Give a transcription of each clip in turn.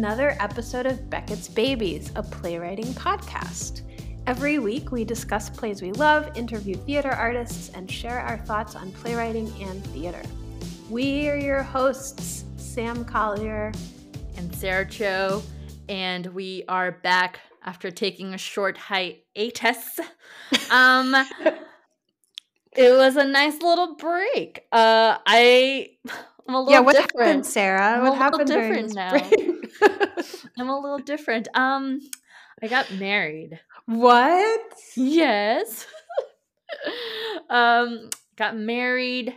another episode of Beckett's Babies, a playwriting podcast. Every week, we discuss plays we love, interview theater artists, and share our thoughts on playwriting and theater. We are your hosts, Sam Collier and Sarah Cho, and we are back after taking a short hiatus. Um, it was a nice little break. Uh, I I'm a little yeah. What different. happened, Sarah? I'm what a happened little different now. I'm a little different. Um, I got married. what? Yes. um, got married,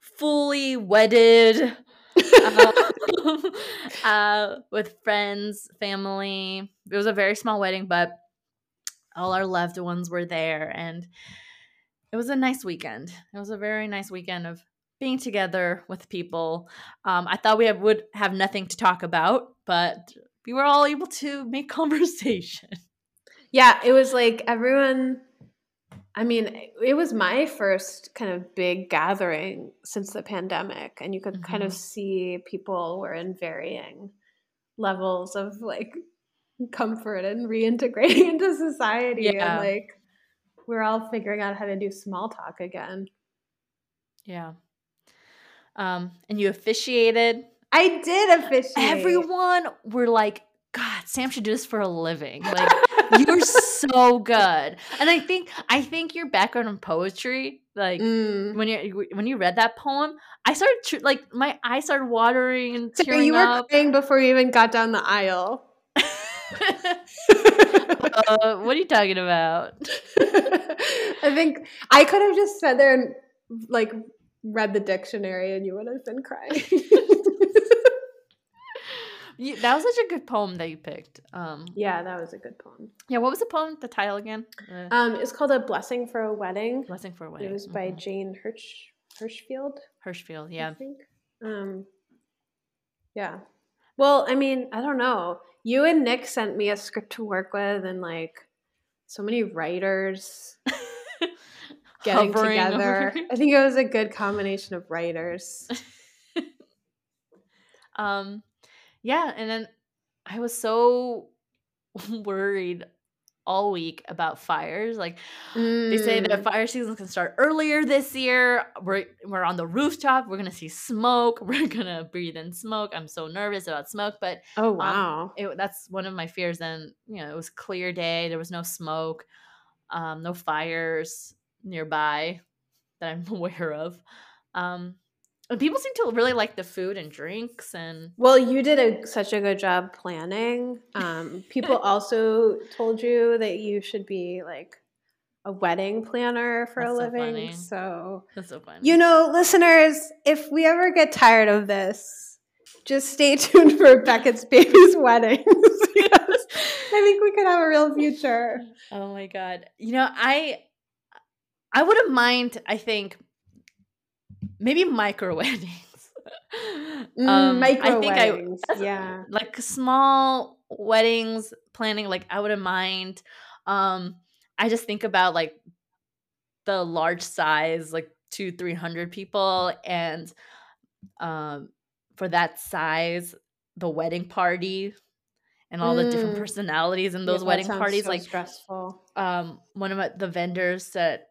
fully wedded. uh, uh, with friends, family. It was a very small wedding, but all our loved ones were there, and it was a nice weekend. It was a very nice weekend of being together with people. Um, I thought we have, would have nothing to talk about, but we were all able to make conversation. Yeah, it was like everyone. I mean, it was my first kind of big gathering since the pandemic, and you could kind of Mhm. see people were in varying levels of like comfort and reintegrating into society, Yeah. and like we're all figuring out how to do small talk again. Yeah. Um, and you officiated. I did officiate. Everyone were like, God, Sam should do this for a living. Like, you're so good. And I think I think your background in poetry, like Mm. when you when you read that poem, I started tr- like my eyes started watering and tearing you were up. crying before you even got down the aisle. uh, what are you talking about? I think I could have just sat there and like read the dictionary and you would have been crying. You, that was such a good poem that you picked. Um, yeah, that was a good poem. yeah, what was the poem? The title again? Uh, Um, it's called A Blessing for a Wedding. Blessing for a Wedding. It was by Mhm. Jane Hirsch Hirshfield, Hirshfield. I Yeah. think. Um, yeah. Well, I mean, I don't know. You and Nick sent me a script to work with, and like so many writers getting Hovering together. it. I think it was a good combination of writers. um yeah and then i was so worried all week about fires like they say that Mm. fire season can start earlier this year we're we're on the rooftop we're gonna see smoke we're gonna breathe in smoke i'm so nervous about smoke but Oh um, wow. it, that's one of my fears and you know it was clear day there was no smoke um no fires nearby that i'm aware of um and people seem to really like the food and drinks and Well, you did a, such a good job planning. Um, people also told you that you should be like a wedding planner for That's a so living. funny. So, that's so fun you know, listeners, if we ever get tired of this, just stay tuned for Beckett's baby's wedding I think we could have a real future. oh my god you know i i wouldn't mind i think maybe micro weddings Mm, micro Um, i think i weddings, that's- yeah. like small weddings planning like i wouldn't mind um i just think about like the large size like two three hundred people and um for that size the wedding party and all the different Mm. personalities in those that wedding parties so like stressful. um one of my, the vendors that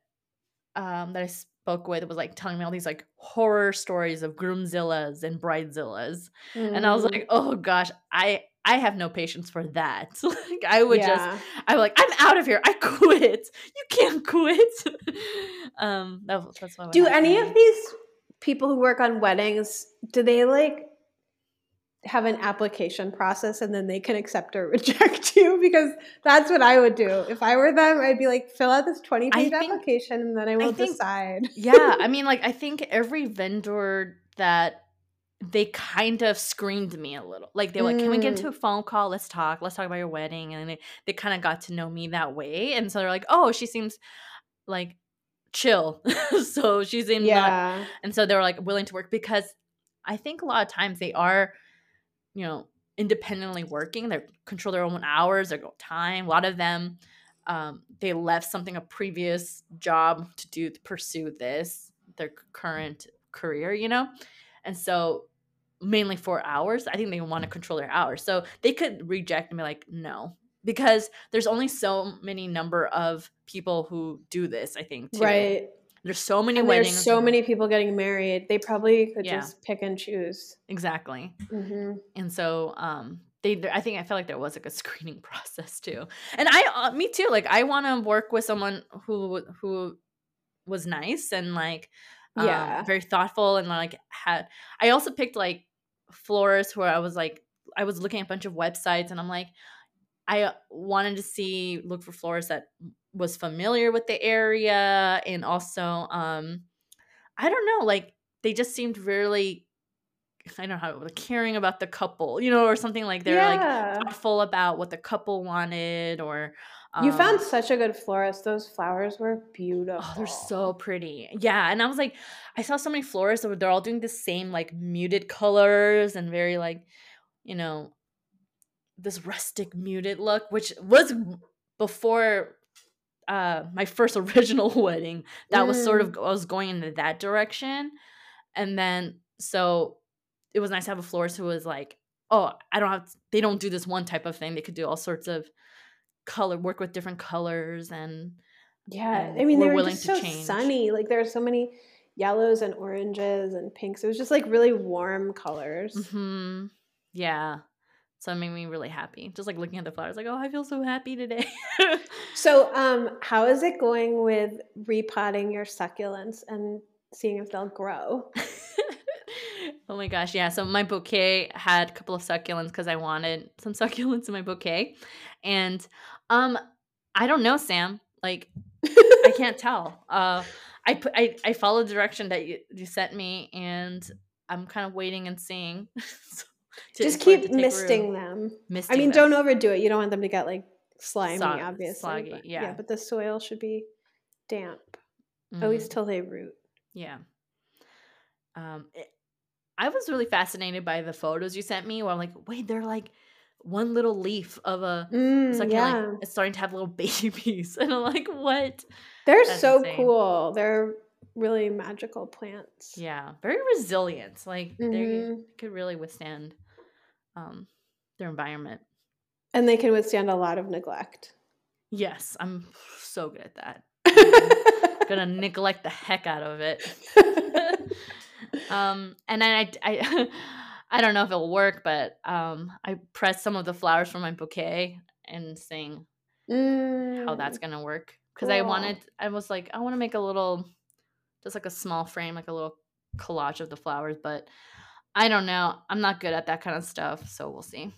um that I spoke with was like telling me all these like horror stories of groomzillas and bridezillas. And I was Mm, like oh gosh I I have no patience for that. Like I would just. I'm like I'm out of here. I quit. You can't quit. Um that, that's what Do any of these people who work on weddings do they like have an application process and then they can accept or reject you? Because that's what I would do. If I were them, I'd be like, fill out this 20 page application and then I will think- decide. yeah I mean like I think every vendor that they kind of screened me a little. Like they were like, "Can we get Mm. into a phone call? Let's talk. Let's talk about your wedding." And they, they kind of got to know me that way, and so they're like, "Oh, she seems like chill." so she seemed not, Yeah. and so they were like willing to work because I think a lot of times they are, you know, independently working. They control their own hours, their own time. A lot of them, um, they left something a previous job to do to pursue this their current career. You know, and so mainly for hours. I think they want to control their hours. So they could reject and be like, no. Because there's only so many number of people who do this, I think. Too. Right. There's so many And weddings. there's so many people getting married. They probably could Yeah. just pick and choose. Exactly. hmm and so um they i think i felt like there was like a screening process too and i uh, me too like i want to work with someone who who was nice and like um, Yeah. very thoughtful and like had i also picked like florists where i was like i was looking at a bunch of websites and i'm like i wanted to see look for florists that was familiar with the area and also um i don't know like they just seemed really I don't know how like, caring about the couple, you know, or something like they're like yeah. thoughtful about what the couple wanted, or you um, found such a good florist. Those flowers were beautiful. Oh, they're so pretty. Yeah, and I was like, I saw so many florists that they're all doing the same like muted colors and very like, you know, this rustic muted look, which was before uh my first original wedding. That was sort of I was going into that direction, and then so it was nice to have a florist who was like, oh, I don't have. They don't do this one type of thing. They could do all sorts of color work with different colors and Yeah, and I mean they we're willing just to so change. sunny. Like there were so many yellows and oranges and pinks. It was just like really warm colors. hmm Yeah. So it made me really happy. Just like looking at the flowers, like, oh, I feel so happy today. So, um, how is it going with repotting your succulents and seeing if they'll grow? oh my gosh. Yeah. So my bouquet had a couple of succulents because I wanted some succulents in my bouquet. And um, I don't know, Sam. Like, I can't tell. Uh, I put I, I followed the direction that you, you sent me, and I'm kind of waiting and seeing. So- Just keep misting root. them. I mean, them. don't overdo it. You don't want them to get like slimy, obviously. soggy, but, yeah. but the soil should be damp at Mhm. least till they root. Yeah. Um, it, I was really fascinated by the photos you sent me. Where I'm like, wait, they're like one little leaf of a Mm, yeah, It's starting to have little babies, and I'm like, what? they're That's so insane. cool. They're really magical plants. Yeah, very resilient. Like they Mhm. could really withstand um their environment. And they can withstand a lot of neglect. Yes, I'm so good at that. Gonna neglect the heck out of it. um and then I, I i don't know if it'll work but um i pressed some of the flowers from my bouquet and seeing how that's Mm, gonna work because i wanted i was like i want to make a little just like a small frame like a little collage of the flowers but i don't know i'm not good at that kind of stuff so we'll see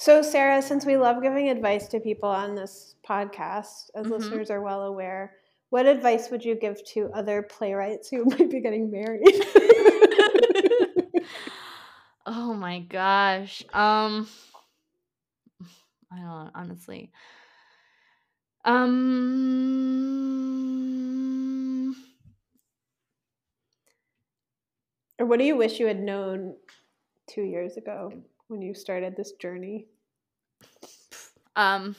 So, Sarah, since we love giving advice to people on this podcast, as Mhm. listeners are well aware, what advice would you give to other playwrights who might be getting married? oh my gosh um i don't know, honestly um or what do you wish you had known two years ago when you started this journey? um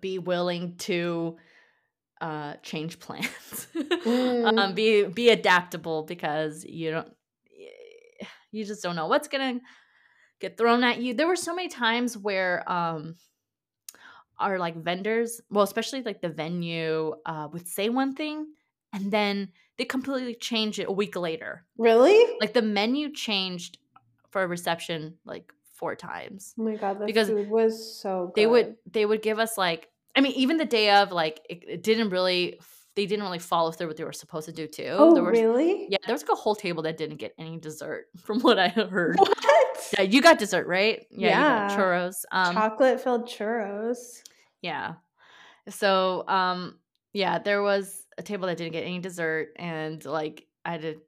be willing to uh change plans Mm. um be be adaptable because you don't you just don't know what's gonna get thrown at you there were so many times where um our like vendors well especially like the venue uh would say one thing and then they completely changed it a week later Really? like the menu changed for a reception like four times Oh my god, the Because food was so good. they would they would give us like i mean even the day of like it, it didn't really they didn't really follow through what they were supposed to do too Oh, there was really? yeah there was like a whole table that didn't get any dessert from what i heard What? yeah you got dessert right yeah, you Yeah. got churros um Chocolate filled churros. yeah so um yeah there was a table that didn't get any dessert and like i had to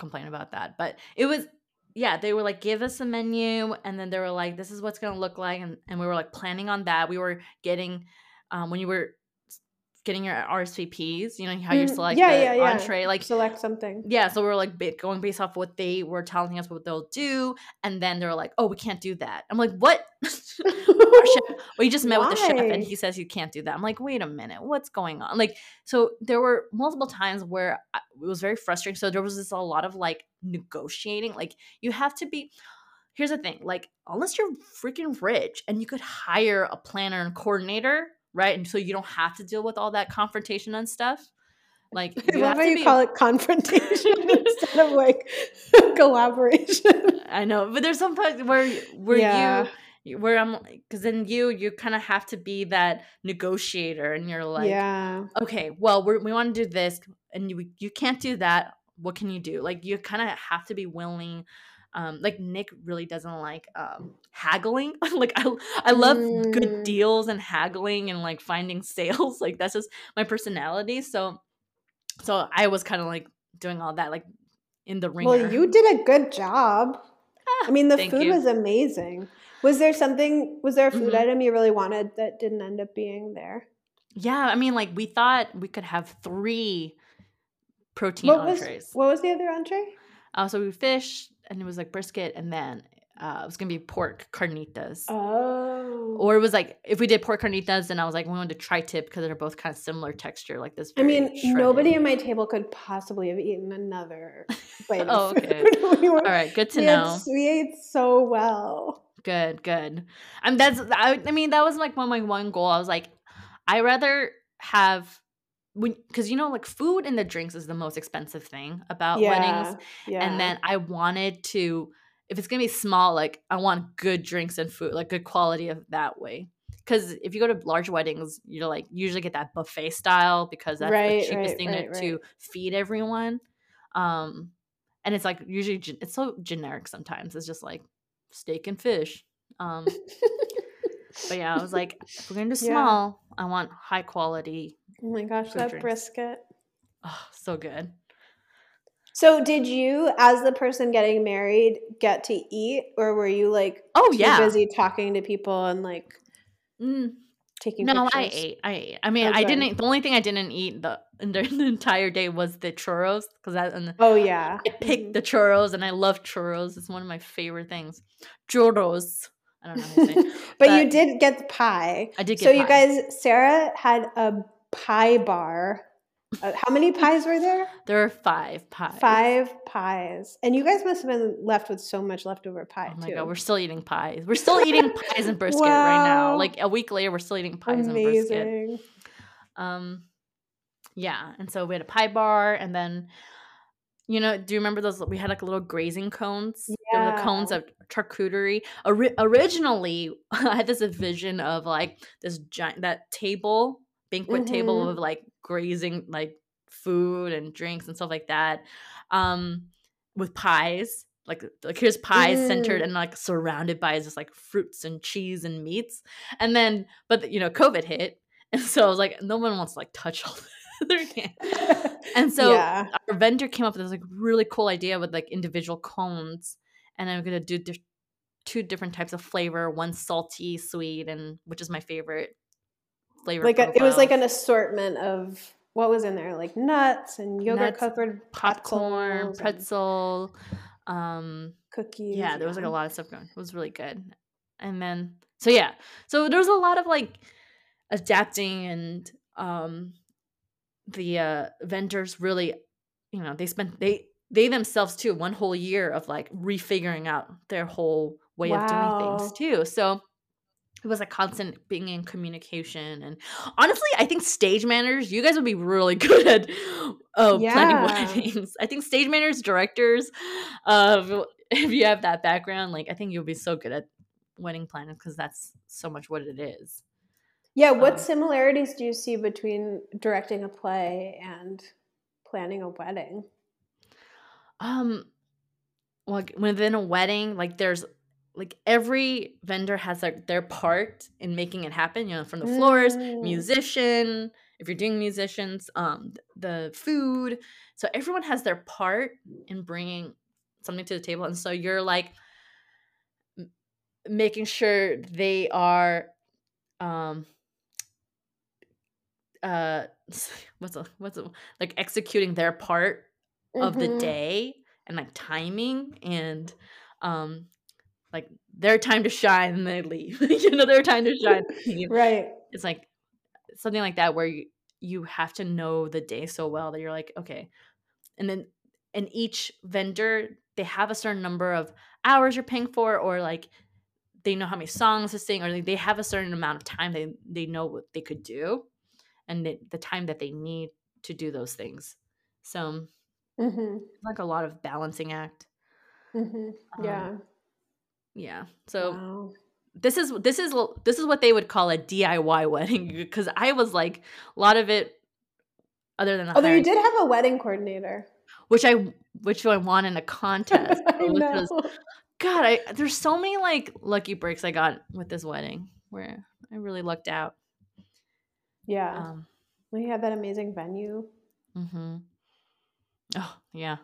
complain about that. But it was yeah they were like give us a menu and then they were like this is what's gonna look like and, and we were like planning on that. We were getting um when you were getting your rsvps you know how you Mm, select yeah, the yeah, yeah. entree like Select something. yeah, so we are like going based off what they were telling us what they'll do, and then they're like, "Oh, we can't do that." I'm like, "What?" chef we just met with the chef and he says you can't do that i'm like wait a minute what's going on like so there were multiple times where I, it was very frustrating so there was this a lot of like negotiating like you have to be here's the thing like unless you're freaking rich and you could hire a planner and coordinator right and so you don't have to deal with all that confrontation and stuff like you love have how to you be call it confrontation instead of like collaboration. I know, but there's some parts where where Yeah. you where I'm because then you you kind of have to be that negotiator, and you're like, yeah. okay, well we're, we want to do this, and you you can't do that. What can you do? Like you kind of have to be willing. Um, like Nick really doesn't like um, haggling. like I I love good Mm. deals and haggling and like finding sales. Like that's just my personality. So so I was kind of like doing all that like in the ring. Well, you did a good job. I mean, the food you. was amazing. Was there something? Was there a food Mhm. item you really wanted that didn't end up being there? Yeah, I mean, like we thought we could have three protein What was entrees. what was the other entree? Uh, so we fish, and it was like brisket, and then uh, it was gonna be pork carnitas. Oh, Or it was like if we did pork carnitas, then I was like, we wanted to tri-tip because they're both kind of similar texture, like this. I mean, shredded. nobody at my table could possibly have eaten another bite Oh, of okay. we were, All right, good to we, had- know. we ate so well. Good, good. And that's I, I mean that was like one my one goal. I was like, I rather have when because you know like food and the drinks is the most expensive thing about weddings. yeah. And then I wanted to, if it's gonna be small, like I want good drinks and food, like good quality of that way. Because if you go to large weddings, you're like usually get that buffet style because that's Right, the cheapest right, thing right, to, to feed everyone. Um, and it's like usually it's so generic sometimes. It's just like steak and fish. Um, but yeah, I was like, if we're gonna do Yeah. small, I want high quality. Oh my gosh, that drinks. brisket. Oh, so good. So, did you, as the person getting married, get to eat, or were you like Oh too yeah. busy talking to people and like Mm, taking No, pictures? I ate. I ate. I mean, I didn't. The only thing I didn't eat the the, the entire day was the churros because that. Oh yeah, I picked Mhm. the churros and I love churros. It's one of my favorite things. Churros. I don't know how to say. it. but, you did get the pie. I did get. So you guys, Sarah had a pie bar. Uh, how many pies were there? There are five pies. Five pies, and you guys must have been left with so much leftover pie Oh my too. god, we're still eating pies. We're still eating pies and brisket right now. Like a week later, we're still eating pies and brisket. Um, yeah, and so we had a pie bar, and then, you know, do you remember those? We had like little grazing cones. Were the cones of charcuterie. Ori- originally, I had this vision of like this giant that table, banquet table Mhm. of like grazing like food and drinks and stuff like that, um, with pies. Like, like here's pies centered Mm. and like surrounded by just like fruits and cheese and meats, and then but you know COVID hit, and so I was like, no one wants to like touch all their. And so yeah, our vendor came up with this like really cool idea with like individual cones, and I'm gonna do di- two different types of flavor. One salty, sweet, and which is my favorite flavor. like a, it was like an assortment of what was in there, like nuts and yogurt covered popcorn, pretzel. Um, cookies. yeah, there was like a lot of stuff going. It was really good. And then so yeah, so there was a lot of like adapting and um the uh vendors really you know they spent they they themselves too one whole year of like refiguring out their whole way of doing things too so it was a constant being in communication and honestly i think stage managers you guys would be really good at uh, planning weddings. I think stage managers directors uh, if you have that background like i think you'll be so good at wedding planning because that's so much what it is. Yeah, what Um, similarities do you see between directing a play and planning a wedding? Um, like within a wedding, like there's like every vendor has like their part in making it happen. You know, from the floors Mm. musician. If you're doing musicians, um, the food. So everyone has their part in bringing something to the table, and so you're like m- making sure they are, um, uh, what's a, what's a, like executing their part of the Mhm. day and like timing and um like their time to shine and they leave. you know, their time to shine. right. It's like something like that where you, you have to know the day so well that you're like, okay. And then and each vendor, they have a certain number of hours you're paying for, or like they know how many songs to sing, or they have a certain amount of time they they know what they could do, and the, the time that they need to do those things. So, mm-hmm. like a lot of balancing act. Mm-hmm. Yeah. Um, yeah. So Wow. this is this is this is what they would call a DIY wedding because I was like a lot of it other than the Although you did have a wedding coordinator. which I which I won in a contest. I which know. was- God, I there's so many like lucky breaks I got with this wedding where I really lucked out. yeah. Um, we had that amazing venue. Mm-hmm. Oh yeah.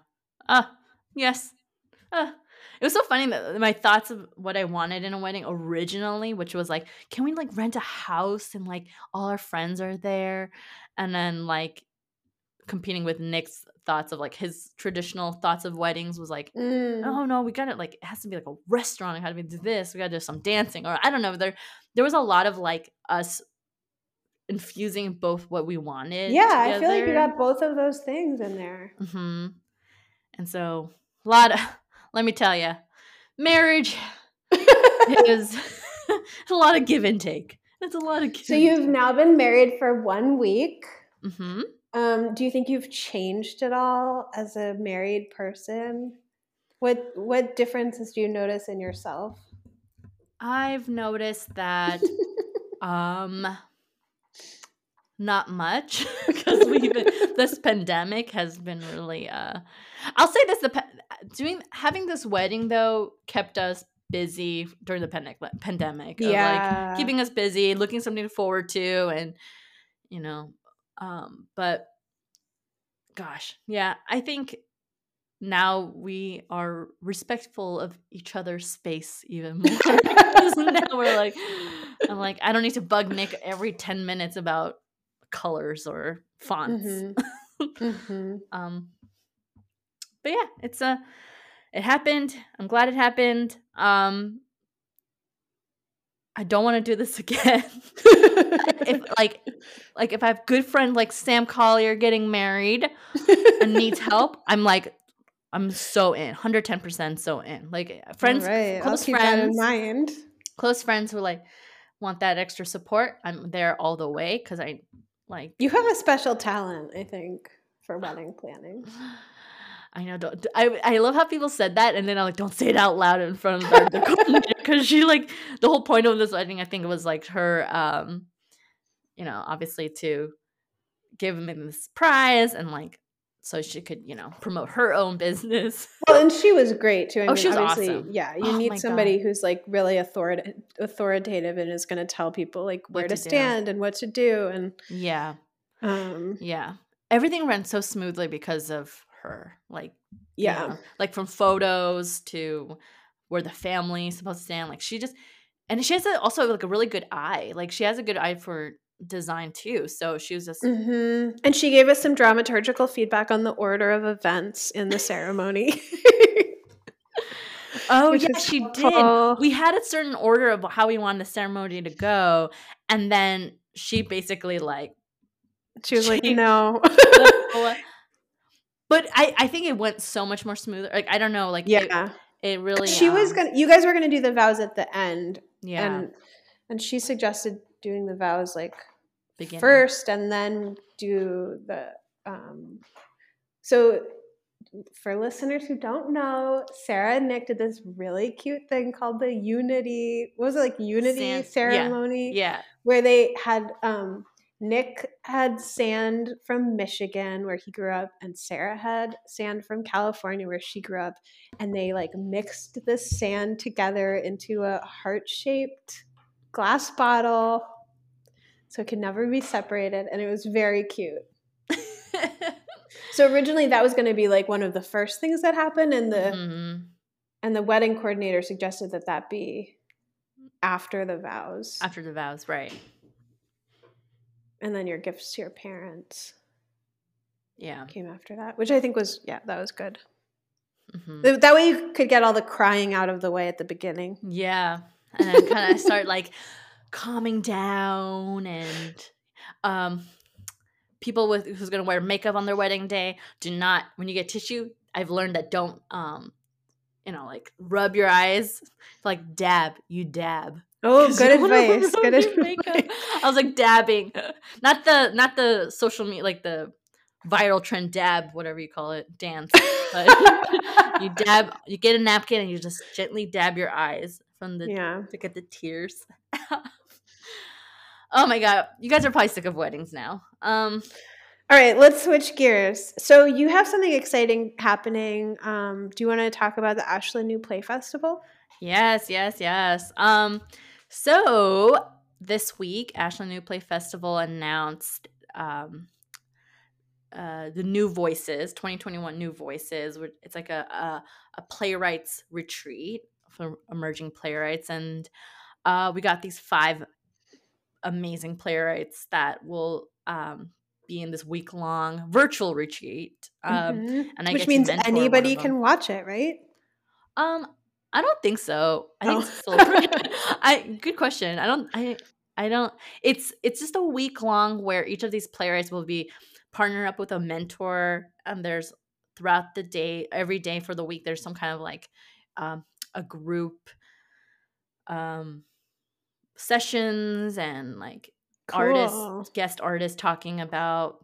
Ah yes. Ah. It was so funny that my thoughts of what I wanted in a wedding originally, which was like, can we like rent a house and like all our friends are there, and then like competing with Nick's thoughts of like his traditional thoughts of weddings was like, Mm. oh no, we got it like it has to be like a restaurant. It had to be do this. We got to do some dancing, or I don't know. There, there was a lot of like us infusing both what we wanted. yeah, I feel like you got both of those things in there. hmm And so a lot of, let me tell you, marriage is a lot of give and take. It's a lot of give so you've now been married for one week. hmm Um, do you think you've changed at all as a married person? What what differences do you notice in yourself? I've noticed that um not much because we've been, this pandemic has been really uh I'll say this the doing having this wedding though kept us busy during the pandemic pandemic Yeah. like keeping us busy looking something forward to and you know um but gosh yeah I think now we are respectful of each other's space even more. 'Cause now we're like, I'm like, I don't need to bug Nick every 10 minutes about colors or fonts. Mhm. Mhm. Um, but yeah, it's a, it happened. I'm glad it happened. Um, I don't want to do this again. if like, like if I have good friend like Sam Collier getting married and needs help, I'm like, I'm so in, 110% so in. Like friends, All right, close friends, in mind. close friends who like want that extra support. I'm there all the way because I like. You have a special talent, I think, for wedding planning. I know. Don't, I I love how people said that, and then I'm like, don't say it out loud in front of the, the coordinator because she like the whole point of this wedding. I think it was like her, um, you know, obviously to give him this prize and like so she could you know promote her own business. Well, and she was great too. I Oh, mean, she was awesome. yeah, you Oh need somebody God. who's like really authoritative and is going to tell people like where What to, to stand and what to do and yeah, um yeah. Everything ran so smoothly because of her. Like you yeah. know, like from photos to where the family's supposed to stand. Like she just, and she has a, also like a really good eye. Like she has a good eye for design too. So she was just, hmm And she gave us some dramaturgical feedback on the order of events in the ceremony. oh which yeah, she did. We had a certain order of how we wanted the ceremony to go, and then she basically like. she was like, She- no. But I, I think it went so much more smoother. Like I don't know, like yeah. it, really. She was um, gonna you guys were gonna do the vows at the end. yeah And and she suggested doing the vows like beginning. first and then do the um so for listeners who don't know sarah and nick did this really cute thing called the unity what was it like unity Sand- yeah, ceremony Yeah, where they had um nick had sand from michigan where he grew up and sarah had sand from california where she grew up and they like mixed the sand together into a heart-shaped glass bottle so it could never be separated and it was very cute so originally that was going to be like one of the first things that happened and the Mhm. and the wedding coordinator suggested that that be after the vows after the vows, right? And then your gifts to your parents Yeah. came after that which i think was yeah that was good Mm-hmm. That way you could get all the crying out of the way at the beginning. Yeah. And then kind of start like calming down and um people with who's going to wear makeup on their wedding day do not when you get tissue i've learned that don't um you know like rub your eyes like dab you dab oh good advice good advice i was like dabbing not the not the social media like the viral trend dab whatever you call it dance but you dab you get a napkin and you just gently dab your eyes from the yeah to get the tears Oh my god, you guys are probably sick of weddings now. Um all right, let's switch gears. So you have something exciting happening. Um, do you want to talk about the Ashland New Play Festival? Yes, yes, yes. Um, so this week, Ashland New Play Festival announced um, uh, the New Voices 2021 New Voices. It's like a a, a playwrights retreat for emerging playwrights, and uh, we got these five amazing playwrights that will um, be in this week long virtual retreat. Um, mm-hmm. and I which means anybody can watch it, right? Um, I don't think so. I think oh. I good question. I don't. I I don't. It's it's just a week long where each of these playwrights will be partner up with a mentor, and there's throughout the day, every day for the week, there's some kind of like um, a group um sessions and like cool. artists, guest artists talking about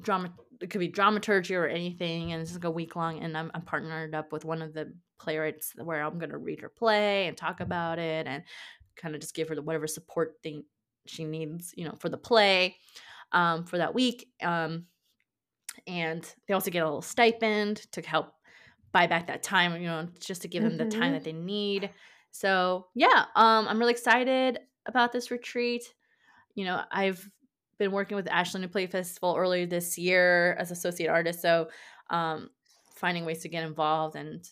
drama. It could be dramaturgy or anything, and it's like a week long. And I'm, I'm partnered up with one of the playwrights where I'm going to read her play and talk about it, and kind of just give her the whatever support thing she needs, you know, for the play um, for that week. Um, and they also get a little stipend to help buy back that time, you know, just to give them mm-hmm. the time mm-hmm. that they need. So yeah, um, I'm really excited about this retreat. You know, I've been working with Ashland New Play Festival earlier this year as associate artist, so um, finding ways to get involved and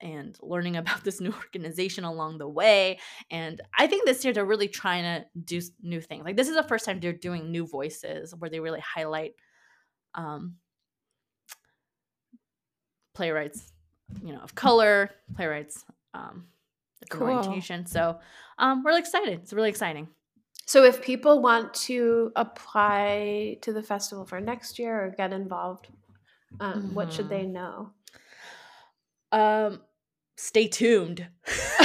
and learning about this new organization along the way. And I think this year they're really trying to do new things. Like this is the first time they're doing new voices where they really highlight um, playwrights, you know, of color, playwrights um, cool. orientation. So um, we're really excited. It's really exciting. So if people want to apply to the festival for next year or get involved, um, mm-hmm. what should they mm-hmm. know? Um, stay tuned.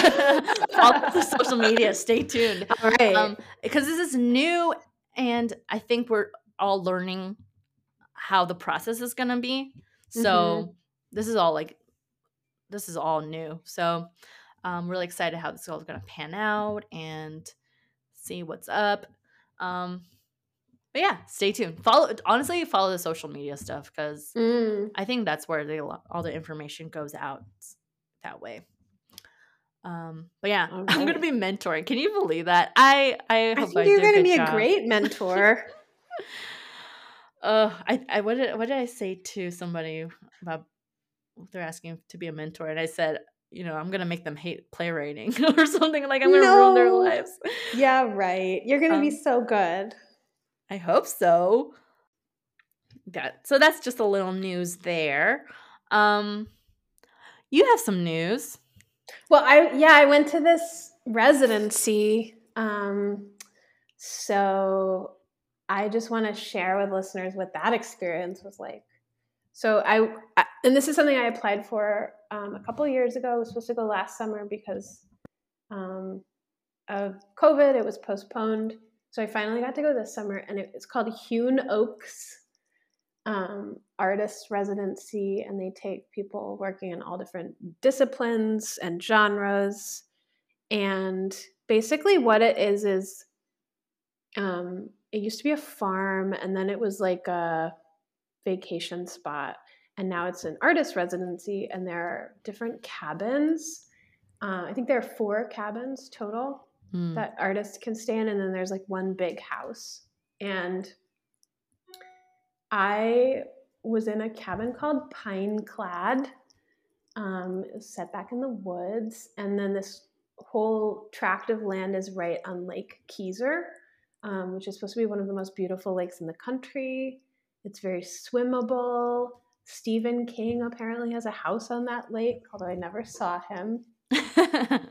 All the social media, stay tuned. All right. Um, because this is new, and I think we're all learning how the process is going to be. So mm-hmm. this is all like, this is all new. So I'm really excited how this is all going to pan out and see what's up. Um, but yeah, stay tuned. Follow honestly, follow the social media stuff because mm. I think that's where the, all the information goes out that way. Um, but yeah, right. I'm gonna be mentoring. Can you believe that? I I hope I think you're gonna be job. a great mentor. uh, I I what did what did I say to somebody about they're asking to be a mentor, and I said you know, I'm gonna make them hate playwriting or something. Like I'm gonna no. ruin their lives. Yeah, right. You're gonna um, be so good. I hope so. Yeah. So that's just a little news there. Um, you have some news. Well, I yeah, I went to this residency. Um, so I just want to share with listeners what that experience was like. So I, and this is something I applied for um, a couple years ago. It was supposed to go last summer because um, of COVID. It was postponed. So I finally got to go this summer, and it, it's called Hewn Oaks um, Artist Residency, and they take people working in all different disciplines and genres. And basically, what it is is um, it used to be a farm, and then it was like a vacation spot. And now it's an artist residency, and there are different cabins. Uh, I think there are four cabins total mm. that artists can stay in, and then there's like one big house. And I was in a cabin called Pine Clad, um, set back in the woods, and then this whole tract of land is right on Lake Kezar, um, which is supposed to be one of the most beautiful lakes in the country. It's very swimmable. Stephen King apparently has a house on that lake, although I never saw him.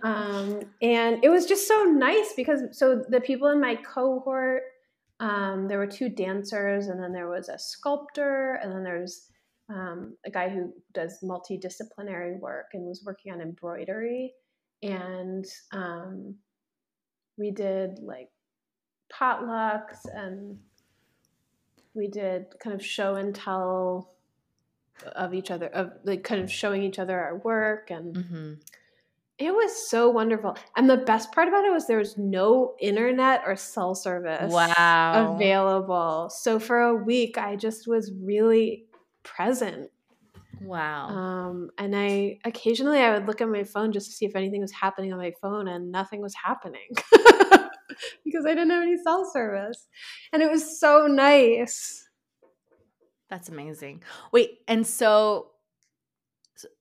um, and it was just so nice because so the people in my cohort, um, there were two dancers, and then there was a sculptor, and then there's um, a guy who does multidisciplinary work and was working on embroidery. And um, we did like potlucks and we did kind of show and tell of each other of like kind of showing each other our work and mm-hmm. It was so wonderful. And the best part about it was there was no internet or cell service wow. available. So for a week i just was really present. Wow. Um, and i occasionally i would look at my phone just to see if anything was happening on my phone and nothing was happening because i didn't have any cell service. And it was so nice. That's amazing. Wait, and so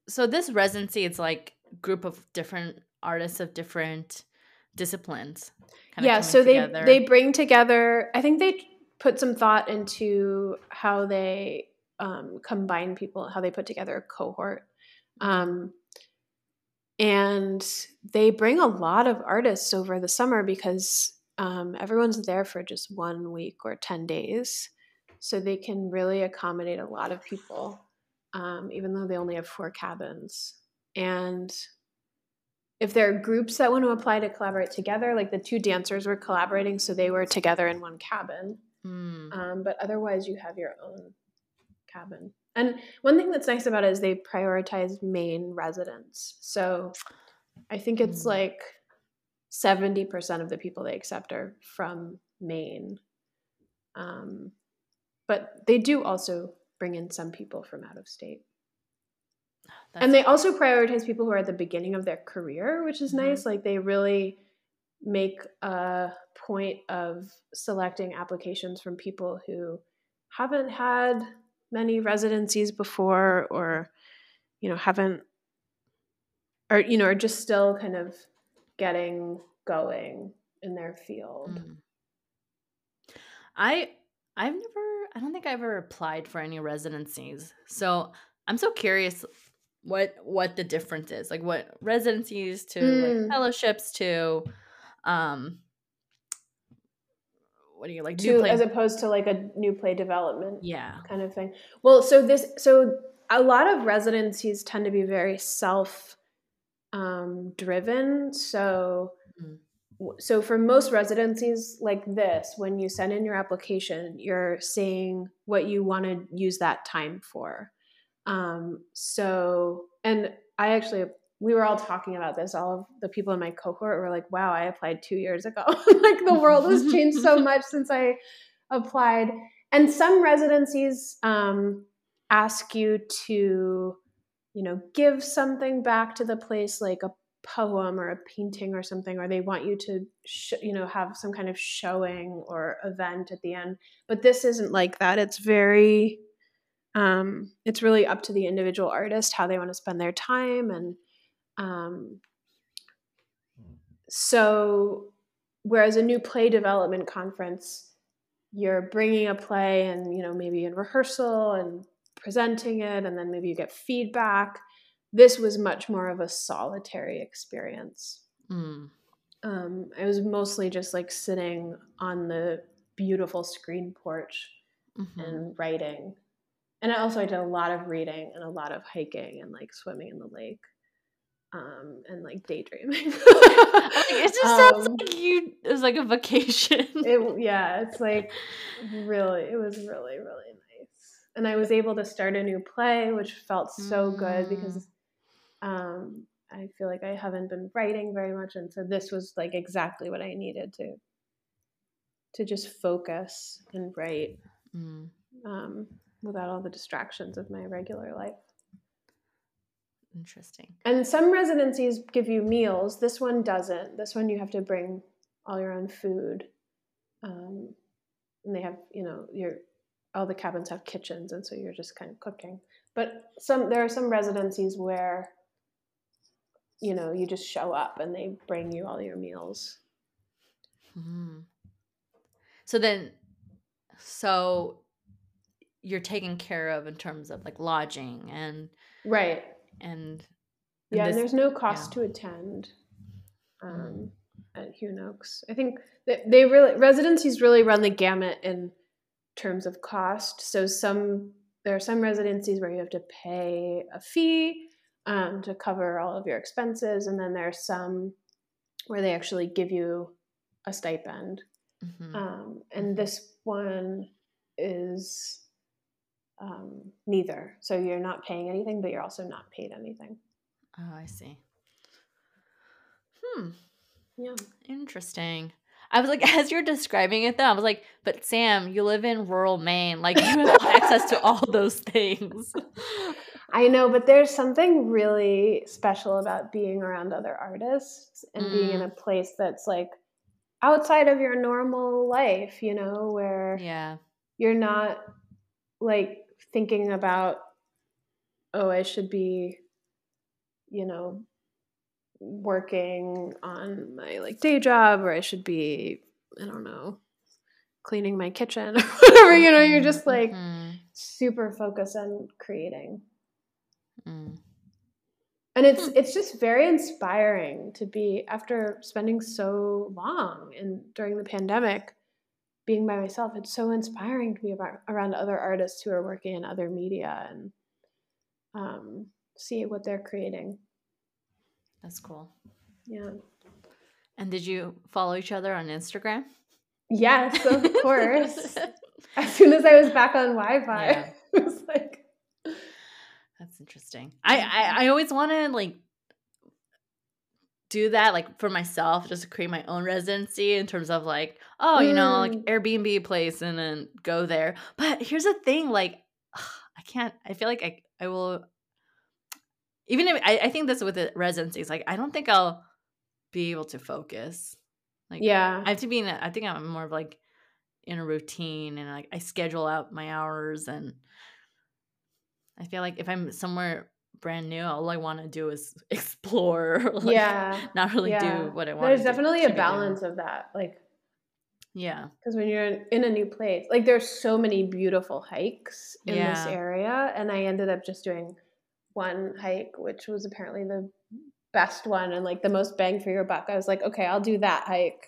so this residency it's like group of different artists of different disciplines. Yeah, so together. they they bring together I think they put some thought into how they um, combine people, how they put together a cohort. Um, and they bring a lot of artists over the summer because um, everyone's there for just one week or 10 days so they can really accommodate a lot of people, um, even though they only have four cabins. And if there are groups that want to apply to collaborate together, like the two dancers were collaborating, so they were together in one cabin. Mm. Um, but otherwise, you have your own cabin. And one thing that's nice about it is they prioritize Maine residents. So I think it's mm. like 70% of the people they accept are from Maine. Um, but they do also bring in some people from out of state. That's and they also prioritize people who are at the beginning of their career, which is mm-hmm. nice. Like they really make a point of selecting applications from people who haven't had many residencies before or you know haven't or you know are just still kind of getting going in their field. Mm. I I've never I don't think I've ever applied for any residencies. So I'm so curious what what the difference is. Like what residencies to mm. like fellowships to um what do you like to, as opposed to like a new play development yeah. kind of thing. Well so this so a lot of residencies tend to be very self um, driven. So mm. so for most residencies like this when you send in your application you're saying what you want to use that time for um, so and i actually we were all talking about this all of the people in my cohort were like wow i applied two years ago. Like the world has changed so much since i applied. And some residencies um, ask you to you know give something back to the place like a poem or a painting or something or they want you to sh- you know have some kind of showing or event at the end. But this isn't like that. It's very um it's really up to the individual artist how they want to spend their time and um so whereas a new play development conference you're bringing a play and you know maybe in rehearsal and presenting it and then maybe you get feedback this was much more of a solitary experience. Mm. Um, I was mostly just like sitting on the beautiful screen porch mm-hmm. and writing. And also I did a lot of reading and a lot of hiking and like swimming in the lake. Um, and like daydreaming. like, it just sounds um, like you it was like a vacation. it, yeah, it's like really it was really, really nice. And I was able to start a new play, which felt so mm. good because mm. Um, I feel like I haven't been writing very much, and so this was like exactly what I needed to to just focus and write mm. um, without all the distractions of my regular life. Interesting. And some residencies give you meals. This one doesn't. This one you have to bring all your own food. Um, and they have, you know, your all the cabins have kitchens, and so you're just kind of cooking. But some there are some residencies where you know, you just show up and they bring you all your meals. Mm-hmm. So then, so you're taken care of in terms of like lodging and right and yeah this- and there's no cost yeah. to attend um, Mm. at Hugh Oaks. I think that they really residencies really run the gamut in terms of cost. So some there are some residencies where you have to pay a fee um, to cover all of your expenses, and then there are some where they actually give you a stipend. Mhm. Um, and this one is um, neither. So you're not paying anything, but you're also not paid anything. oh i see hmm Yeah. Interesting. I was like, as you're describing it, though, I was like, but Sam, you live in rural Maine. Like, you have access to all those things. I know, but there's something really special about being around other artists and being in Mm. a place that's like outside of your normal life, you know, where Yeah. you're not like thinking about, oh, I should be, you know, working on my like day job or I should be, I don't know, cleaning my kitchen or whatever, you know, you're just like Mhm. super focused on creating. Mm. and it's Hmm. it's just very inspiring to be after spending so long and during the pandemic being by myself it's so inspiring to be about, around other artists who are working in other media and um, see what they're creating That's cool. yeah And did you follow each other on Instagram? yes of course as soon as i was back on wi-fi Yeah. it was like That's interesting. I I, I always want to like do that like for myself just to create my own residency in terms of like oh you know like Mm. Airbnb place and then go there. But here's the thing like I can't I feel like I I will even if I, I think this with the residencies like I don't think I'll be able to focus. Like yeah I have to be in a, I think I'm more of like in a routine and like I schedule out my hours and I feel like if I'm somewhere brand new, all I want to do is explore. like, yeah Not really yeah. do what I want. there's do, definitely should a balance of that like Yeah. because when you're in, a new place like there's so many beautiful hikes in this area and i ended up just doing one hike which was apparently the best one and like the most bang for your buck i was like okay i'll do that hike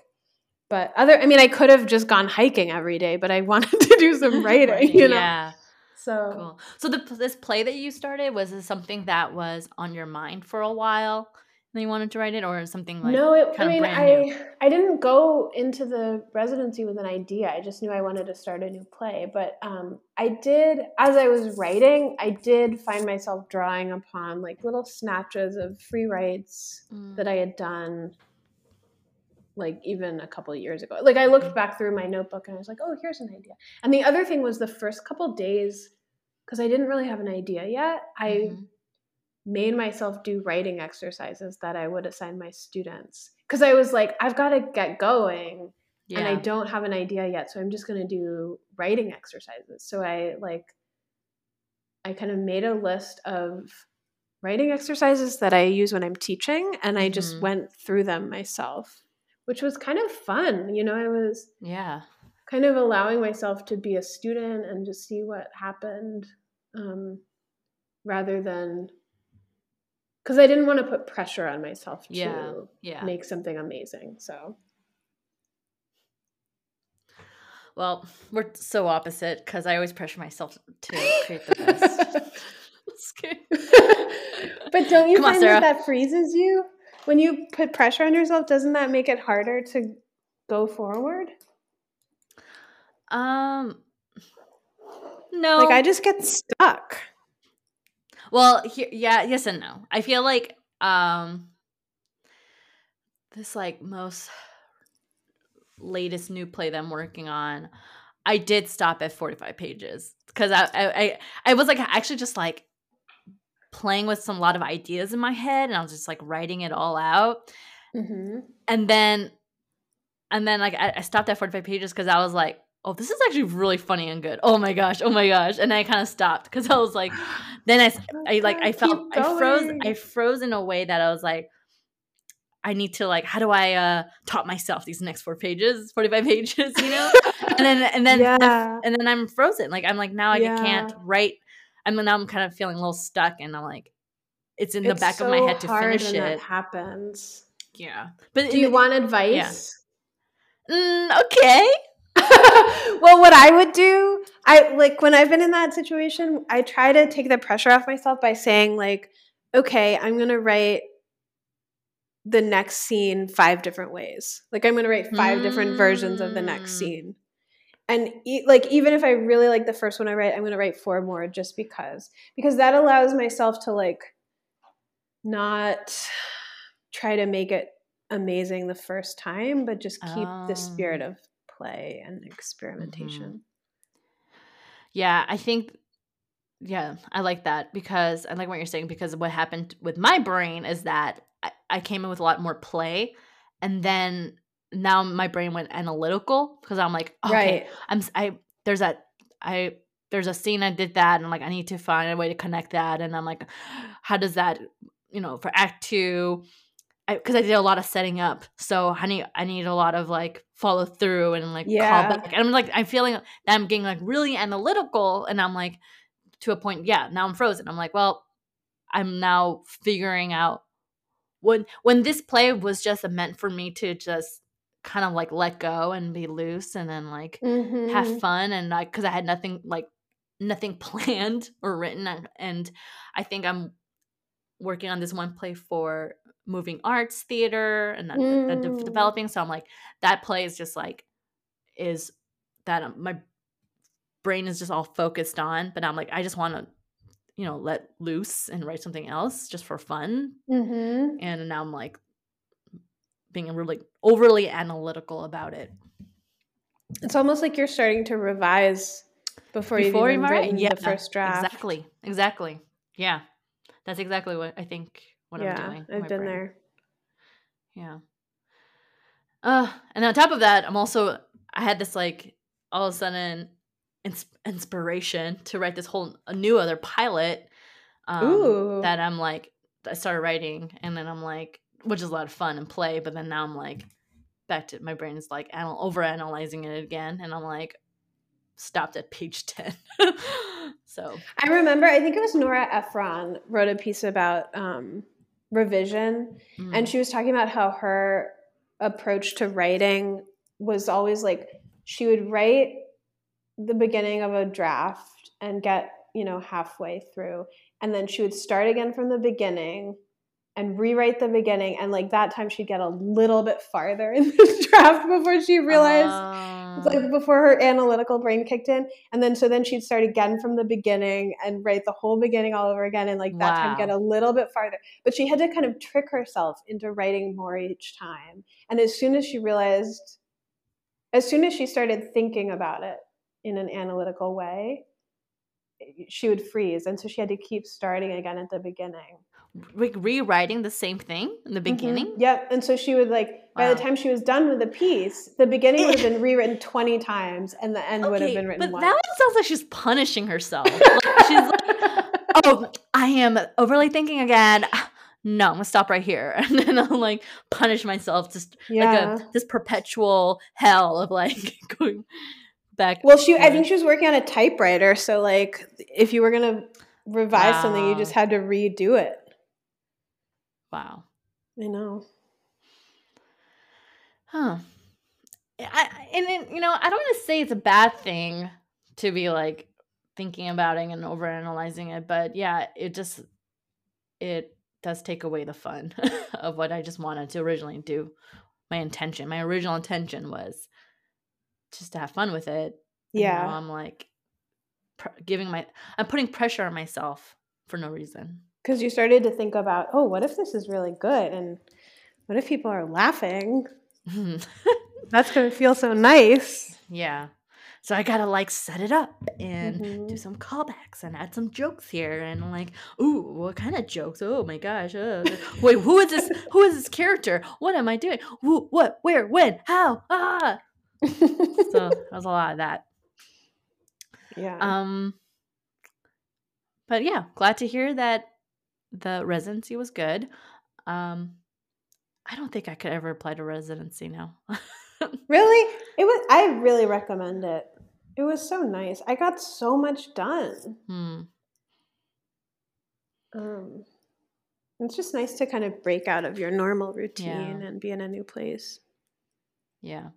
but other i mean i could have just gone hiking every day but i wanted to do some writing you know Yeah. So Cool. So the this play that you started was this something that was on your mind for a while and you wanted to write it, or something like no it, i mean i new? i didn't go into the residency with an idea i just knew i wanted to start a new play but um, i did as i was writing i did find myself drawing upon like little snatches of free writes Mm. that i had done like even a couple of years ago like i looked back through my notebook and i was like oh here's an idea and the other thing was the first couple days because i didn't really have an idea yet i Mhm. made myself do writing exercises that I would assign my students because I was like, I've got to get going yeah. and I don't have an idea yet, so I'm just going to do writing exercises. So I like, I kind of made a list of writing exercises that I use when I'm teaching, and I just Mhm. went through them myself, which was kind of fun. You know, I was yeah. kind of allowing myself to be a student and just see what happened um, rather than because I didn't want to put pressure on myself to Yeah. Yeah. make something amazing. So Well, we're so opposite because I always pressure myself to create the best. But don't you Come find Sarah. that that freezes you when you put pressure on yourself? Doesn't that make it harder to go forward? Um, no. Like I just get stuck. well, here, yeah, yes and no. I feel like um, this like most latest new play that I'm working on, I did stop at 45 pages because I, I I I was like actually just like playing with some lot of ideas in my head and I was just like writing it all out. Mm-hmm. and then and then like I, I stopped at 45 pages because i was like oh this is actually really funny and good oh my gosh oh my gosh and i kind of stopped because i was like then I, I like i felt i froze i froze in a way that i was like I need to like how do I uh taught myself these next four pages, 45 pages, you know? and then and then Yeah. and then I'm frozen. Like I'm like now I Yeah. can't write. I'm now I'm kind of feeling a little stuck and I'm like it's in the It's back of my head to hard finish when that it. happens. Yeah. But Do you want advice? Mm, okay. well, what I would do, I like when I've been in that situation, I try to take the pressure off myself by saying, like, okay, I'm going to write the next scene five different ways. Like, I'm going to write five different versions of the next Mm. scene. And e- like, even if I really like the first one I write, I'm going to write four more just because. Because that allows myself to, like, not try to make it amazing the first time, but just keep the spirit Oh. of play and experimentation. Mm-hmm. Yeah, I think yeah, I like that because I like what you're saying because what happened with my brain is that I, I came in with a lot more play and then now my brain went analytical because I'm like, okay, Right. I'm I there's that I there's a scene I did that and I'm like I need to find a way to connect that and I'm like how does that you know for act 2 because I, did a lot of setting up so I need I need a lot of like follow through and like Yeah. call back and I'm like I'm feeling that I'm getting like really analytical and I'm like to a point yeah now I'm frozen I'm like well I'm now figuring out when when this play was just meant for me to just kind of like let go and be loose and then like Mhm. have fun and like because I had nothing like nothing planned or written and, I think I'm working on this one play for moving arts theater and that, that de- Mm. developing so I'm like that play is just like is that um, my brain is just all focused on but I'm like I just want to you know let loose and write something else just for fun Mhm. and now I'm like being really overly analytical about it It's almost like you're starting to revise before, Before you've even written yeah, the first draft. Exactly. Exactly. Yeah. That's exactly what I think what yeah, I'm doing. I've been brain. there. Yeah. Uh, and on top of that, I'm also I had this like all of a sudden ins- inspiration to write this whole a new other pilot. Um, that I'm like I started writing, and then I'm like, which is a lot of fun and play, but then now I'm like back to my brain is like anal- over analyzing it again, and I'm like stopped at page ten. so I remember, I think it was Nora Ephron wrote a piece about um, revision, mm, and she was talking about how her approach to writing was always like she would write the beginning of a draft and get you know halfway through and then she would start again from the beginning and rewrite the beginning and like that time she'd get a little bit farther in the draft before she realized Oh. like before her analytical brain kicked in. And then so then she'd start again from the beginning and write the whole beginning all over again and like that time get a little bit farther. But she had to kind of trick herself into writing more each time. And as soon as she realized as soon as she started thinking about it in an analytical way eh, she would freeze. And so she had to keep starting again at the beginning Re- rewriting the same thing in the beginning. Mhm. Yep. And so she would like by the time she was done with the piece, the beginning would have been rewritten twenty times and the end would have been written but once. now it sounds like she's punishing herself. Like, she's like, "Oh, I am overly thinking again. No, I'm gonna stop right here," and then I'll like punish myself. Just yeah. like a this perpetual hell of like going back. well, she I think she was working on a typewriter, so like if you were gonna revise something, you just had to redo it. Wow, I know. huh? I and then, you know I don't want to say it's a bad thing to be like thinking about it and overanalyzing it, but yeah, it just it does take away the fun of what I just wanted to originally do. My intention, my original intention was just to have fun with it. Yeah. I'm like pr- giving my, I'm putting pressure on myself for no reason. Because you started to think about, oh, what if this is really good? And what if people are laughing? That's gonna feel so nice. yeah. So I gotta like set it up and do Mhm. some callbacks and add some jokes here and like, ooh, what kind of jokes? Oh my gosh! Uh, wait, who is this? Who is this character? What am I doing? Who, what? Where? When? How? Ah! So that was a lot of that. yeah. Um, but yeah, glad to hear that the residency was good. Um, I don't think I could ever apply to residency now. really? It was I really recommend it. It was so nice. I got so much done. Hmm. Um it's just nice to kind of break out of your normal routine Yeah. and be in a new place. Yeah.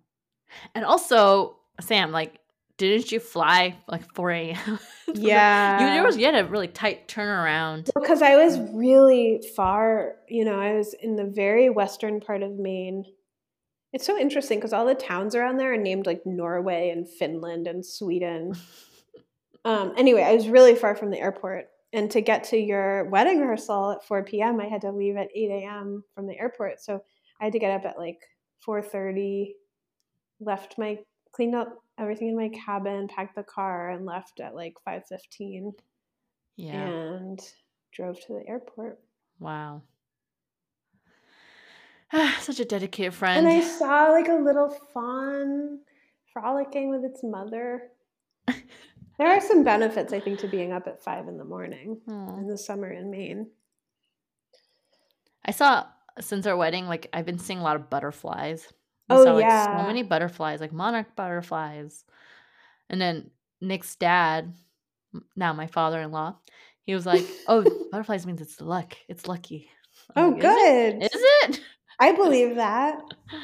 And also, Sam, like, didn't you fly like 4 a.m.? Yeah. you, there was, you had a really tight turnaround. Because I was really far, you know, I was in the very western part of Maine. It's so interesting because all the towns around there are named like Norway and Finland and Sweden. Um, anyway, I was really far from the airport. And to get to your wedding rehearsal at 4 p.m., I had to leave at 8 a.m. from the airport. So I had to get up at like 4.30, left my, cleaned up everything in my cabin, packed the car, and left at like 5.15 Yeah. and drove to the airport. Wow. Such a dedicated friend. And I saw like a little fawn frolicking with its mother. there are some benefits, I think, to being up at five in the morning Aw. in the summer in Maine. I saw since our wedding, like I've been seeing a lot of butterflies. Oh, saw, like, yeah. so many butterflies, like monarch butterflies. And then Nick's dad, now my father-in-law, he was like, "Oh, butterflies means it's luck. It's lucky." I'm Oh, like, good. Is it? Is it? I believe that.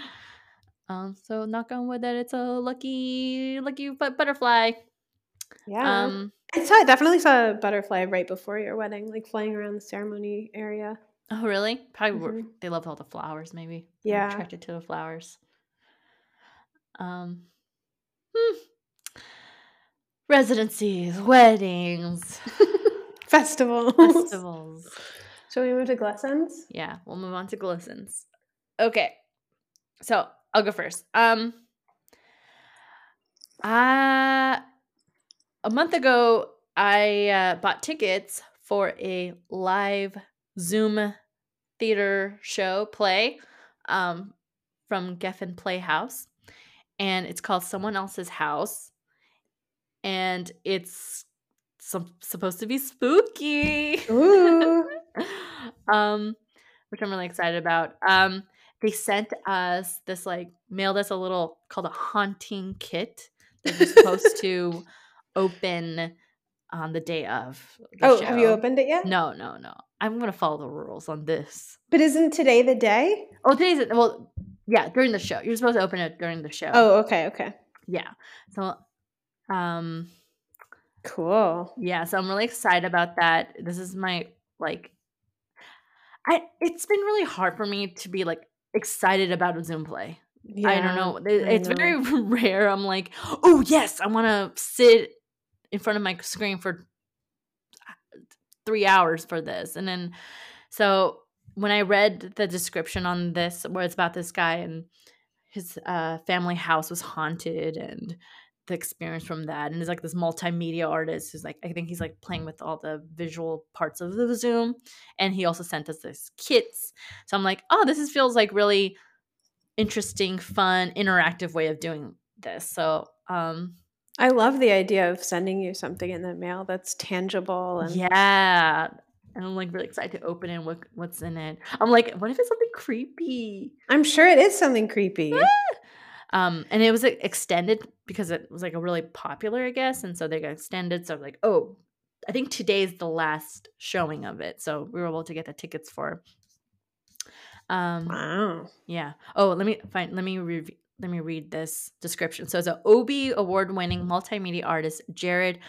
Um, so knock on wood that it's a lucky, lucky butterfly. Yeah. Um, I saw I definitely saw a butterfly right before your wedding, like flying around the ceremony area. oh really? Probably were- Mhm. they love all the flowers. Maybe Yeah. attracted to the flowers. Um, hmm. residencies, weddings, Festivals. festivals. Shall we move to glistens? Yeah, we'll move on to glistens. Okay. So I'll go first. Um uh a month ago I uh, bought tickets for a live Zoom theater show play um from Geffen Playhouse and it's called Someone Else's House and it's some, supposed to be spooky. Ooh. um, which I'm really excited about. Um, they sent us this like mailed us a little called a haunting kit that you're supposed to open on the day of. the oh, have you opened it yet? No, no, no. I'm gonna follow the rules on this. But isn't today the day? Oh, today's well, yeah, during the show. You're supposed to open it during the show. Oh, okay, okay. yeah. So, um, Cool. yeah so i'm really excited about that this is my like i it's been really hard for me to be like excited about a zoom play i don't know it's know. very rare i'm like oh yes i want to sit in front of my screen for three hours for this and then so when i read the description on this where it's about this guy and his uh, family house was haunted and the experience from that. And he's like this multimedia artist who's like i think he's like playing with all the visual parts of the zoom. And he also sent us this kits. So i'm like oh this is, feels like really interesting fun interactive way of doing this. So um I love the idea of sending you something in the mail that's tangible and yeah and i'm like really excited to open it and what, what's in it i'm like what if it's something creepy I'm sure it is something creepy. Um, and it was like, extended because it was like a really popular, I guess, and so they got extended. So I'm like, oh, I think today's the last showing of it, so we were able to get the tickets for. Um, Wow. yeah. Oh, let me find. Let me rev- let me read this description. So it's an Obie award-winning multimedia artist, Jared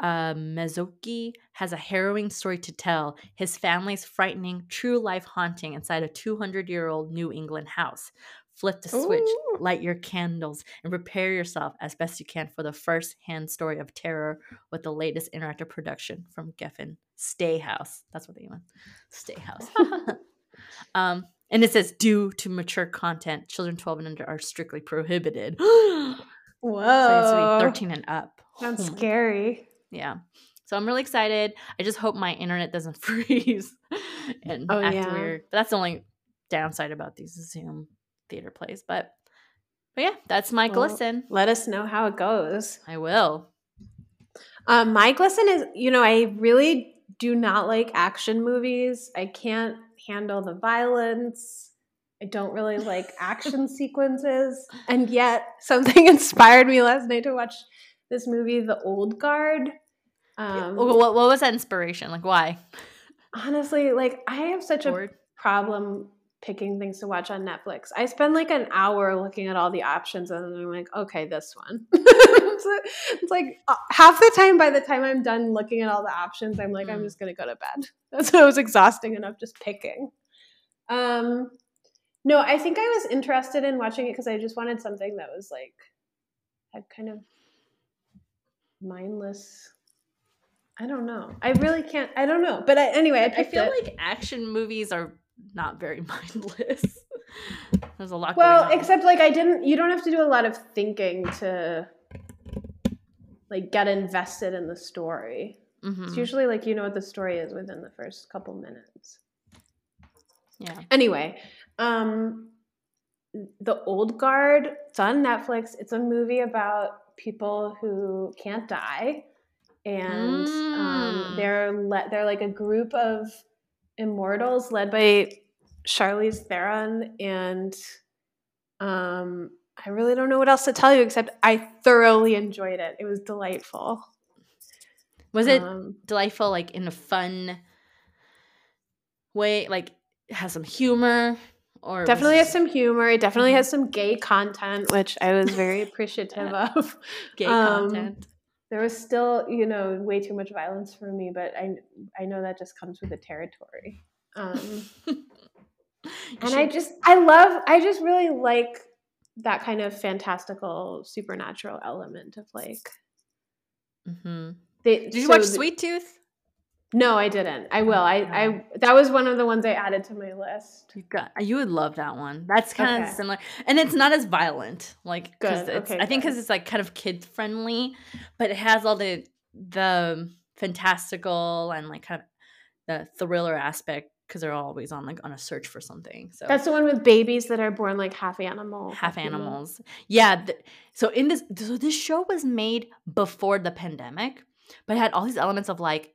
uh, Mezzocchi, has a harrowing story to tell. His family's frightening true life haunting inside a 200-year-old New England house. Flip the switch, Ooh. light your candles, and prepare yourself as best you can for the first-hand story of terror with the latest interactive production from Geffen Stay House. That's what they meant. Stay House. um, and it says, due to mature content, children 12 and under are strictly prohibited. so Whoa. it has 13 and up. That's Oh scary. Yeah. So I'm really excited. I just hope my internet doesn't freeze and Oh, act yeah. weird. But that's the only downside about these Zoom theater plays. But but yeah, that's my Well, glisten. Let us know how it goes. I will. Um, my glisten is, you know, I really do not like action movies. I can't handle the violence. I don't really like action sequences. And yet, something inspired me last night to watch this movie, The Old Guard. Um, what, what was that inspiration? Like, why? Honestly, like, I have such Bored? a problem picking things to watch on Netflix. I spend like an hour looking at all the options and I'm like, okay, this one. it's like uh, half the time by the time I'm done looking at all the options, I'm like, mm. I'm just gonna go to bed. That's so it was exhausting enough just picking. Um no, I think I was interested in watching it because I just wanted something that was like had kind of mindless I don't know. I really can't. I don't know. But I, anyway, I, I feel it. like action movies are not very mindless. There's a lot. Well, except like I didn't. You don't have to do a lot of thinking to like get invested in the story. Mm-hmm. It's usually like you know what the story is within the first couple minutes. Yeah. Anyway, um, the Old Guard. It's on Netflix. It's a movie about people who can't die, and um, mm. um, they're le- they're like a group of Immortals, led by Charlize Theron, and um, I really don't know what else to tell you except I thoroughly enjoyed it. It was delightful. Was it um, delightful, like in a fun way? Like has some humor, or definitely has some humor. It definitely mm-hmm. has some gay content, which I was very appreciative of. Gay um, content there was still you know way too much violence for me but i i know that just comes with the territory um, and i just i love i just really like that kind of fantastical supernatural element of like mm-hmm. they, did you so watch sweet tooth no, I didn't. I will. I, I that was one of the ones I added to my list. You got you would love that one. That's kind okay. of similar, and it's not as violent. Like, good. Okay, I think because it's like kind of kid friendly, but it has all the the fantastical and like kind of the thriller aspect because they're always on like on a search for something. So that's the one with babies that are born like half animal, half, half animals. Yeah. Th- so in this, so this show was made before the pandemic, but it had all these elements of like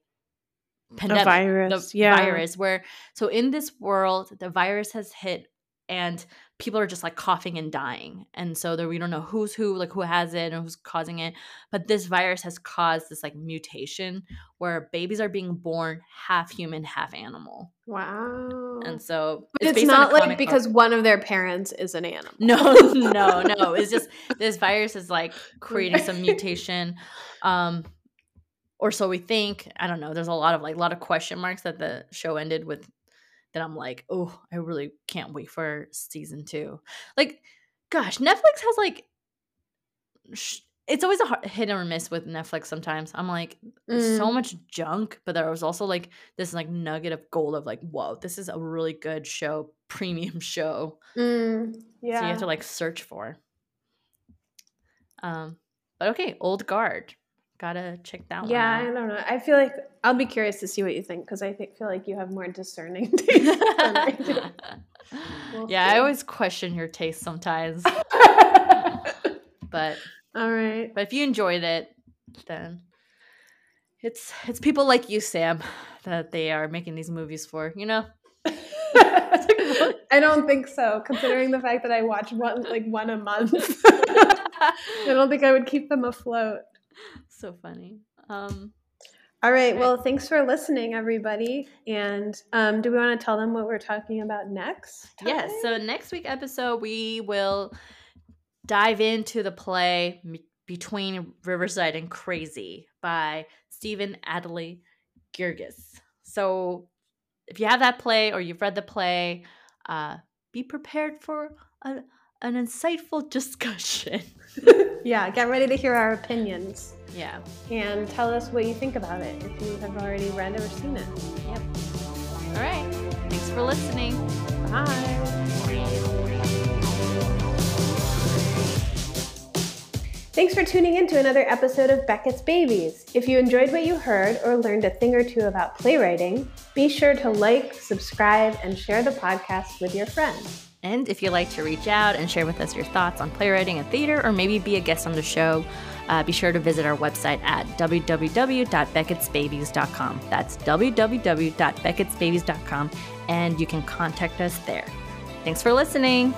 pandemic, virus, the yeah. virus, where so in this world, the virus has hit and people are just like coughing and dying. And so there we don't know who's who, like who has it and who's causing it. But this virus has caused this like mutation where babies are being born half human, half animal. Wow. And so but it's, it's not like because book. one of their parents is an animal. No, no, no. It's just this virus is like creating some mutation. Um or so we think. I don't know. There's a lot of like a lot of question marks that the show ended with. That I'm like, oh, I really can't wait for season two. Like, gosh, Netflix has like. Sh- it's always a hit or miss with Netflix sometimes. I'm like, mm. so much junk, but there was also like this like nugget of gold of like, whoa, this is a really good show, premium show. Mm. Yeah. So you have to like search for. Um, but okay, Old Guard gotta check that yeah, one. Yeah, I don't know. I feel like I'll be curious to see what you think because I think feel like you have more discerning taste than I do. We'll yeah, see. I always question your taste sometimes. but all right. But if you enjoyed it, then it's it's people like you, Sam, that they are making these movies for. You know. I don't think so, considering the fact that I watch one like one a month. I don't think I would keep them afloat so funny. Um, all right. Well, thanks for listening, everybody. And um, do we want to tell them what we're talking about next? Yes. Yeah, so next week episode, we will dive into the play between Riverside and Crazy by Stephen Adly Guirgis. So if you have that play or you've read the play, uh, be prepared for a, an insightful discussion. yeah, get ready to hear our opinions. Yeah. And tell us what you think about it if you have already read or seen it. Yep. All right. Thanks for listening. Bye. Thanks for tuning in to another episode of Beckett's Babies. If you enjoyed what you heard or learned a thing or two about playwriting, be sure to like, subscribe, and share the podcast with your friends. And if you'd like to reach out and share with us your thoughts on playwriting and theater, or maybe be a guest on the show, uh, be sure to visit our website at www.beckettsbabies.com. That's www.beckettsbabies.com, and you can contact us there. Thanks for listening.